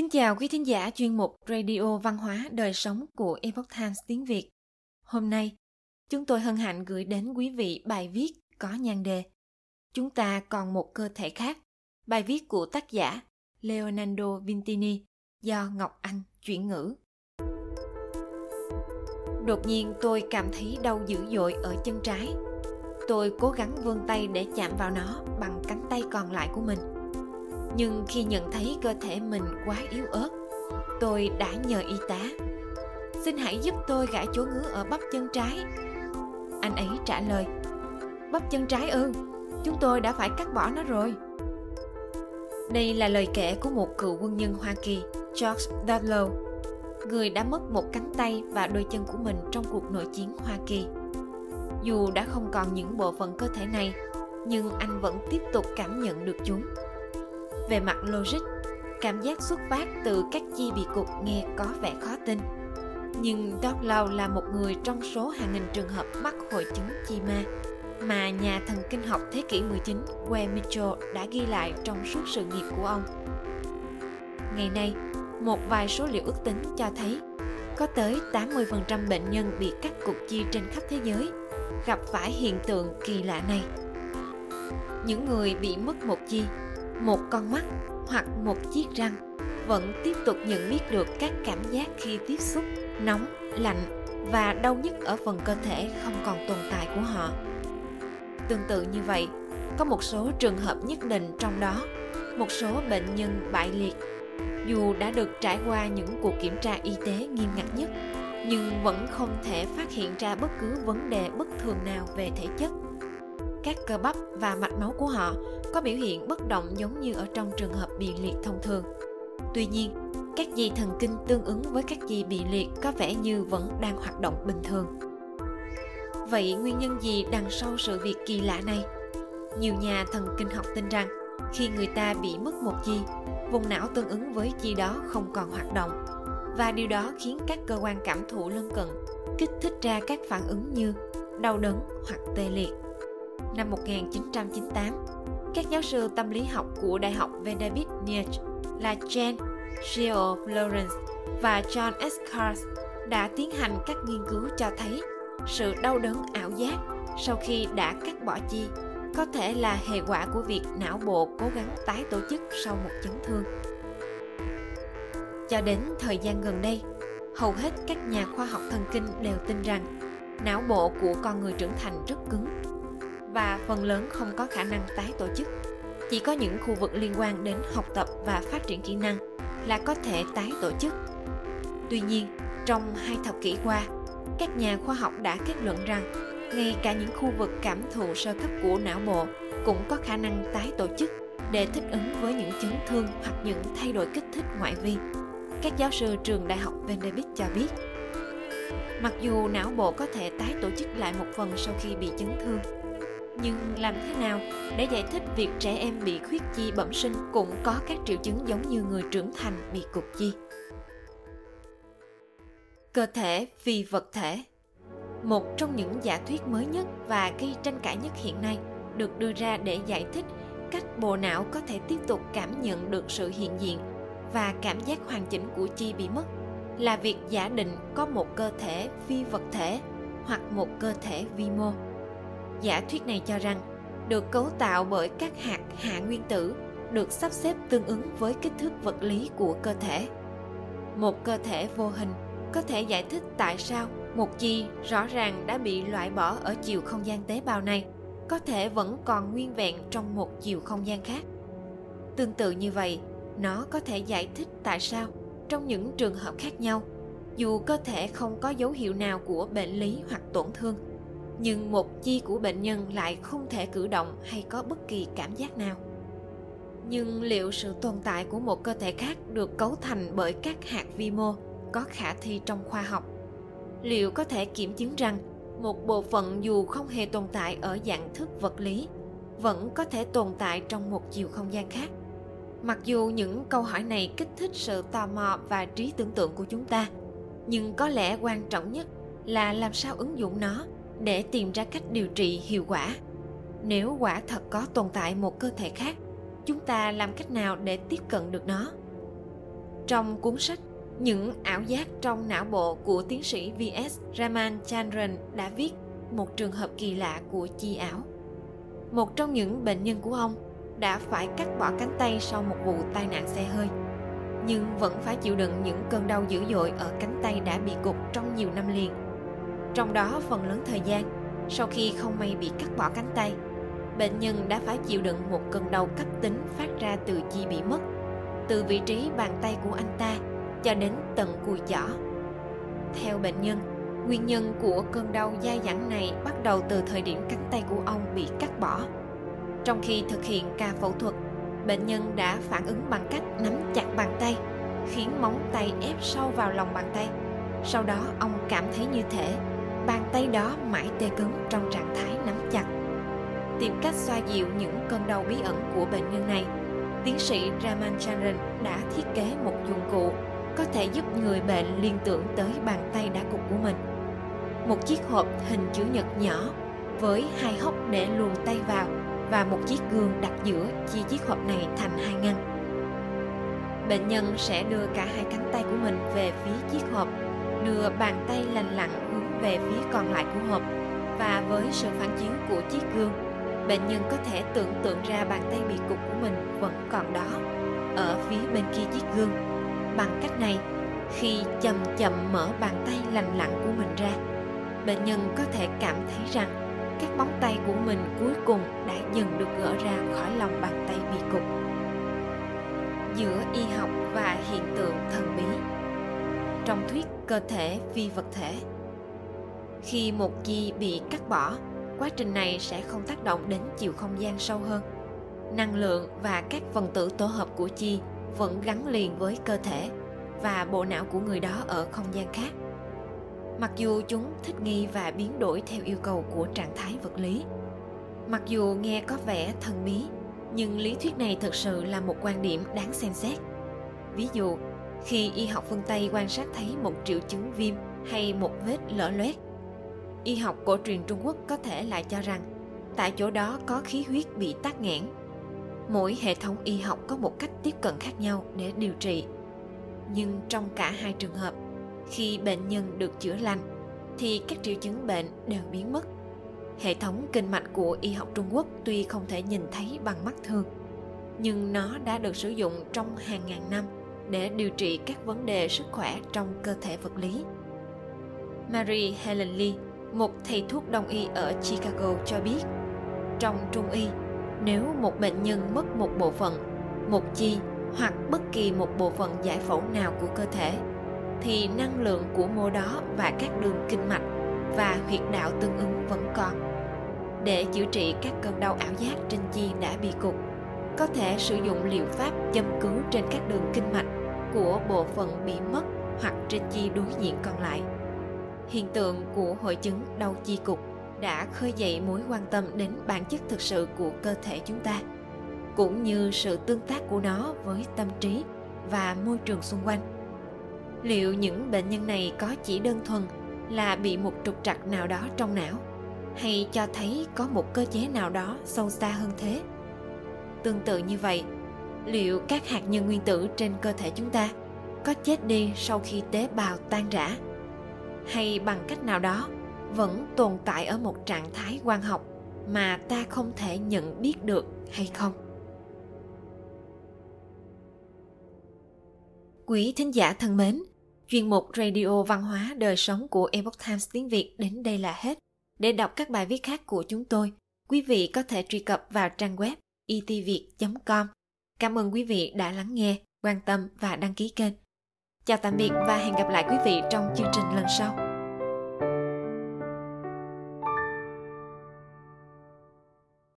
Kính chào quý thính giả chuyên mục Radio Văn hóa Đời Sống của Epoch Times tiếng Việt. Hôm nay, chúng tôi hân hạnh gửi đến quý vị bài viết có nhan đề Chúng ta còn một cơ thể khác. Bài viết của tác giả Leonardo Vintini do Ngọc Anh chuyển ngữ. Đột nhiên tôi cảm thấy đau dữ dội ở chân trái. Tôi cố gắng vươn tay để chạm vào nó bằng cánh tay còn lại của mình nhưng khi nhận thấy cơ thể mình quá yếu ớt, tôi đã nhờ y tá. Xin hãy giúp tôi gãi chỗ ngứa ở bắp chân trái. Anh ấy trả lời, bắp chân trái ư, chúng tôi đã phải cắt bỏ nó rồi. Đây là lời kể của một cựu quân nhân hoa kỳ, george dudlow, người đã mất một cánh tay và đôi chân của mình trong cuộc nội chiến hoa kỳ. Dù đã không còn những bộ phận cơ thể này, nhưng anh vẫn tiếp tục cảm nhận được chúng về mặt logic cảm giác xuất phát từ các chi bị cục nghe có vẻ khó tin nhưng Doglow là một người trong số hàng nghìn trường hợp mắc hội chứng chi ma mà nhà thần kinh học thế kỷ 19 Wayne Mitchell đã ghi lại trong suốt sự nghiệp của ông. Ngày nay, một vài số liệu ước tính cho thấy có tới 80% bệnh nhân bị cắt cục chi trên khắp thế giới gặp phải hiện tượng kỳ lạ này. Những người bị mất một chi một con mắt hoặc một chiếc răng vẫn tiếp tục nhận biết được các cảm giác khi tiếp xúc nóng, lạnh và đau nhức ở phần cơ thể không còn tồn tại của họ. Tương tự như vậy, có một số trường hợp nhất định trong đó, một số bệnh nhân bại liệt. Dù đã được trải qua những cuộc kiểm tra y tế nghiêm ngặt nhất, nhưng vẫn không thể phát hiện ra bất cứ vấn đề bất thường nào về thể chất các cơ bắp và mạch máu của họ có biểu hiện bất động giống như ở trong trường hợp bị liệt thông thường. Tuy nhiên, các dây thần kinh tương ứng với các dây bị liệt có vẻ như vẫn đang hoạt động bình thường. Vậy nguyên nhân gì đằng sau sự việc kỳ lạ này? Nhiều nhà thần kinh học tin rằng khi người ta bị mất một chi, vùng não tương ứng với chi đó không còn hoạt động và điều đó khiến các cơ quan cảm thụ lân cận kích thích ra các phản ứng như đau đớn hoặc tê liệt năm 1998, các giáo sư tâm lý học của Đại học Vanderbilt Niche là Jen Geo Lawrence và John S. Cars đã tiến hành các nghiên cứu cho thấy sự đau đớn ảo giác sau khi đã cắt bỏ chi có thể là hệ quả của việc não bộ cố gắng tái tổ chức sau một chấn thương. Cho đến thời gian gần đây, hầu hết các nhà khoa học thần kinh đều tin rằng não bộ của con người trưởng thành rất cứng và phần lớn không có khả năng tái tổ chức. Chỉ có những khu vực liên quan đến học tập và phát triển kỹ năng là có thể tái tổ chức. Tuy nhiên, trong hai thập kỷ qua, các nhà khoa học đã kết luận rằng ngay cả những khu vực cảm thụ sơ cấp của não bộ cũng có khả năng tái tổ chức để thích ứng với những chấn thương hoặc những thay đổi kích thích ngoại vi. Các giáo sư trường Đại học Vanderbilt cho biết, mặc dù não bộ có thể tái tổ chức lại một phần sau khi bị chấn thương, nhưng làm thế nào để giải thích việc trẻ em bị khuyết chi bẩm sinh cũng có các triệu chứng giống như người trưởng thành bị cục chi? Cơ thể phi vật thể. Một trong những giả thuyết mới nhất và gây tranh cãi nhất hiện nay được đưa ra để giải thích cách bộ não có thể tiếp tục cảm nhận được sự hiện diện và cảm giác hoàn chỉnh của chi bị mất là việc giả định có một cơ thể phi vật thể hoặc một cơ thể vi mô. Giả thuyết này cho rằng được cấu tạo bởi các hạt hạ nguyên tử được sắp xếp tương ứng với kích thước vật lý của cơ thể. Một cơ thể vô hình có thể giải thích tại sao một chi rõ ràng đã bị loại bỏ ở chiều không gian tế bào này có thể vẫn còn nguyên vẹn trong một chiều không gian khác. Tương tự như vậy, nó có thể giải thích tại sao trong những trường hợp khác nhau, dù cơ thể không có dấu hiệu nào của bệnh lý hoặc tổn thương, nhưng một chi của bệnh nhân lại không thể cử động hay có bất kỳ cảm giác nào. Nhưng liệu sự tồn tại của một cơ thể khác được cấu thành bởi các hạt vi mô có khả thi trong khoa học? Liệu có thể kiểm chứng rằng một bộ phận dù không hề tồn tại ở dạng thức vật lý, vẫn có thể tồn tại trong một chiều không gian khác? Mặc dù những câu hỏi này kích thích sự tò mò và trí tưởng tượng của chúng ta, nhưng có lẽ quan trọng nhất là làm sao ứng dụng nó để tìm ra cách điều trị hiệu quả nếu quả thật có tồn tại một cơ thể khác, chúng ta làm cách nào để tiếp cận được nó Trong cuốn sách, Những ảo giác trong não bộ của tiến sĩ V.S. Raman Chandran đã viết một trường hợp kỳ lạ của chi ảo. Một trong những bệnh nhân của ông đã phải cắt bỏ cánh tay sau một vụ tai nạn xe hơi, nhưng vẫn phải chịu đựng những cơn đau dữ dội ở cánh tay đã bị cục trong nhiều năm liền. Trong đó phần lớn thời gian, sau khi không may bị cắt bỏ cánh tay, bệnh nhân đã phải chịu đựng một cơn đau cấp tính phát ra từ chi bị mất, từ vị trí bàn tay của anh ta cho đến tận cùi chỏ. Theo bệnh nhân, nguyên nhân của cơn đau dai dẳng này bắt đầu từ thời điểm cánh tay của ông bị cắt bỏ. Trong khi thực hiện ca phẫu thuật, bệnh nhân đã phản ứng bằng cách nắm chặt bàn tay khiến móng tay ép sâu vào lòng bàn tay sau đó ông cảm thấy như thể bàn tay đó mãi tê cứng trong trạng thái nắm chặt. Tìm cách xoa dịu những cơn đau bí ẩn của bệnh nhân này tiến sĩ Ramachandran đã thiết kế một dụng cụ có thể giúp người bệnh liên tưởng tới bàn tay đã cục của mình. Một chiếc hộp hình chữ nhật nhỏ với hai hốc để luồn tay vào và một chiếc gương đặt giữa chia chiếc hộp này thành hai ngăn. Bệnh nhân sẽ đưa cả hai cánh tay của mình về phía chiếc hộp, đưa bàn tay lành lặn hướng về phía còn lại của hộp và với sự phản chiếu của chiếc gương, bệnh nhân có thể tưởng tượng ra bàn tay bị cục của mình vẫn còn đó ở phía bên kia chiếc gương. Bằng cách này, khi chậm chậm mở bàn tay lành lặn của mình ra, bệnh nhân có thể cảm thấy rằng các móng tay của mình cuối cùng đã dần được gỡ ra khỏi lòng bàn tay bị cục giữa y học và hiện tượng thần bí trong thuyết cơ thể phi vật thể. Khi một chi bị cắt bỏ, quá trình này sẽ không tác động đến chiều không gian sâu hơn. Năng lượng và các phần tử tổ hợp của chi vẫn gắn liền với cơ thể và bộ não của người đó ở không gian khác. Mặc dù chúng thích nghi và biến đổi theo yêu cầu của trạng thái vật lý, mặc dù nghe có vẻ thần bí, nhưng lý thuyết này thực sự là một quan điểm đáng xem xét. Ví dụ khi y học phương tây quan sát thấy một triệu chứng viêm hay một vết lở loét, y học cổ truyền trung quốc có thể lại cho rằng tại chỗ đó có khí huyết bị tắc nghẽn. Mỗi hệ thống y học có một cách tiếp cận khác nhau để điều trị. Nhưng trong cả hai trường hợp, khi bệnh nhân được chữa lành, thì các triệu chứng bệnh đều biến mất. Hệ thống kinh mạch của y học trung quốc tuy không thể nhìn thấy bằng mắt thường, nhưng nó đã được sử dụng trong hàng ngàn năm để điều trị các vấn đề sức khỏe trong cơ thể vật lý mary helen lee một thầy thuốc đông y ở chicago cho biết trong trung y nếu một bệnh nhân mất một bộ phận một chi hoặc bất kỳ một bộ phận giải phẫu nào của cơ thể thì năng lượng của mô đó và các đường kinh mạch và huyệt đạo tương ứng vẫn còn. Để chữa trị các cơn đau ảo giác trên chi đã bị cục, có thể sử dụng liệu pháp châm cứu trên các đường kinh mạch của bộ phận bị mất hoặc trên chi đối diện còn lại. Hiện tượng của hội chứng đau chi cục đã khơi dậy mối quan tâm đến bản chất thực sự của cơ thể chúng ta, cũng như sự tương tác của nó với tâm trí và môi trường xung quanh liệu những bệnh nhân này có chỉ đơn thuần là bị một trục trặc nào đó trong não hay cho thấy có một cơ chế nào đó sâu xa hơn thế tương tự như vậy. Liệu các hạt nhân nguyên tử trên cơ thể chúng ta có chết đi sau khi tế bào tan rã? Hay bằng cách nào đó vẫn tồn tại ở một trạng thái quan học mà ta không thể nhận biết được hay không? Quý thính giả thân mến Chuyên mục Radio Văn hóa Đời sống của Epoch Times tiếng Việt đến đây là hết. Để đọc các bài viết khác của chúng tôi, quý vị có thể truy cập vào trang web E itviet.com. Cảm ơn quý vị đã lắng nghe, quan tâm và đăng ký kênh. Chào tạm biệt và hẹn gặp lại quý vị trong chương trình lần sau.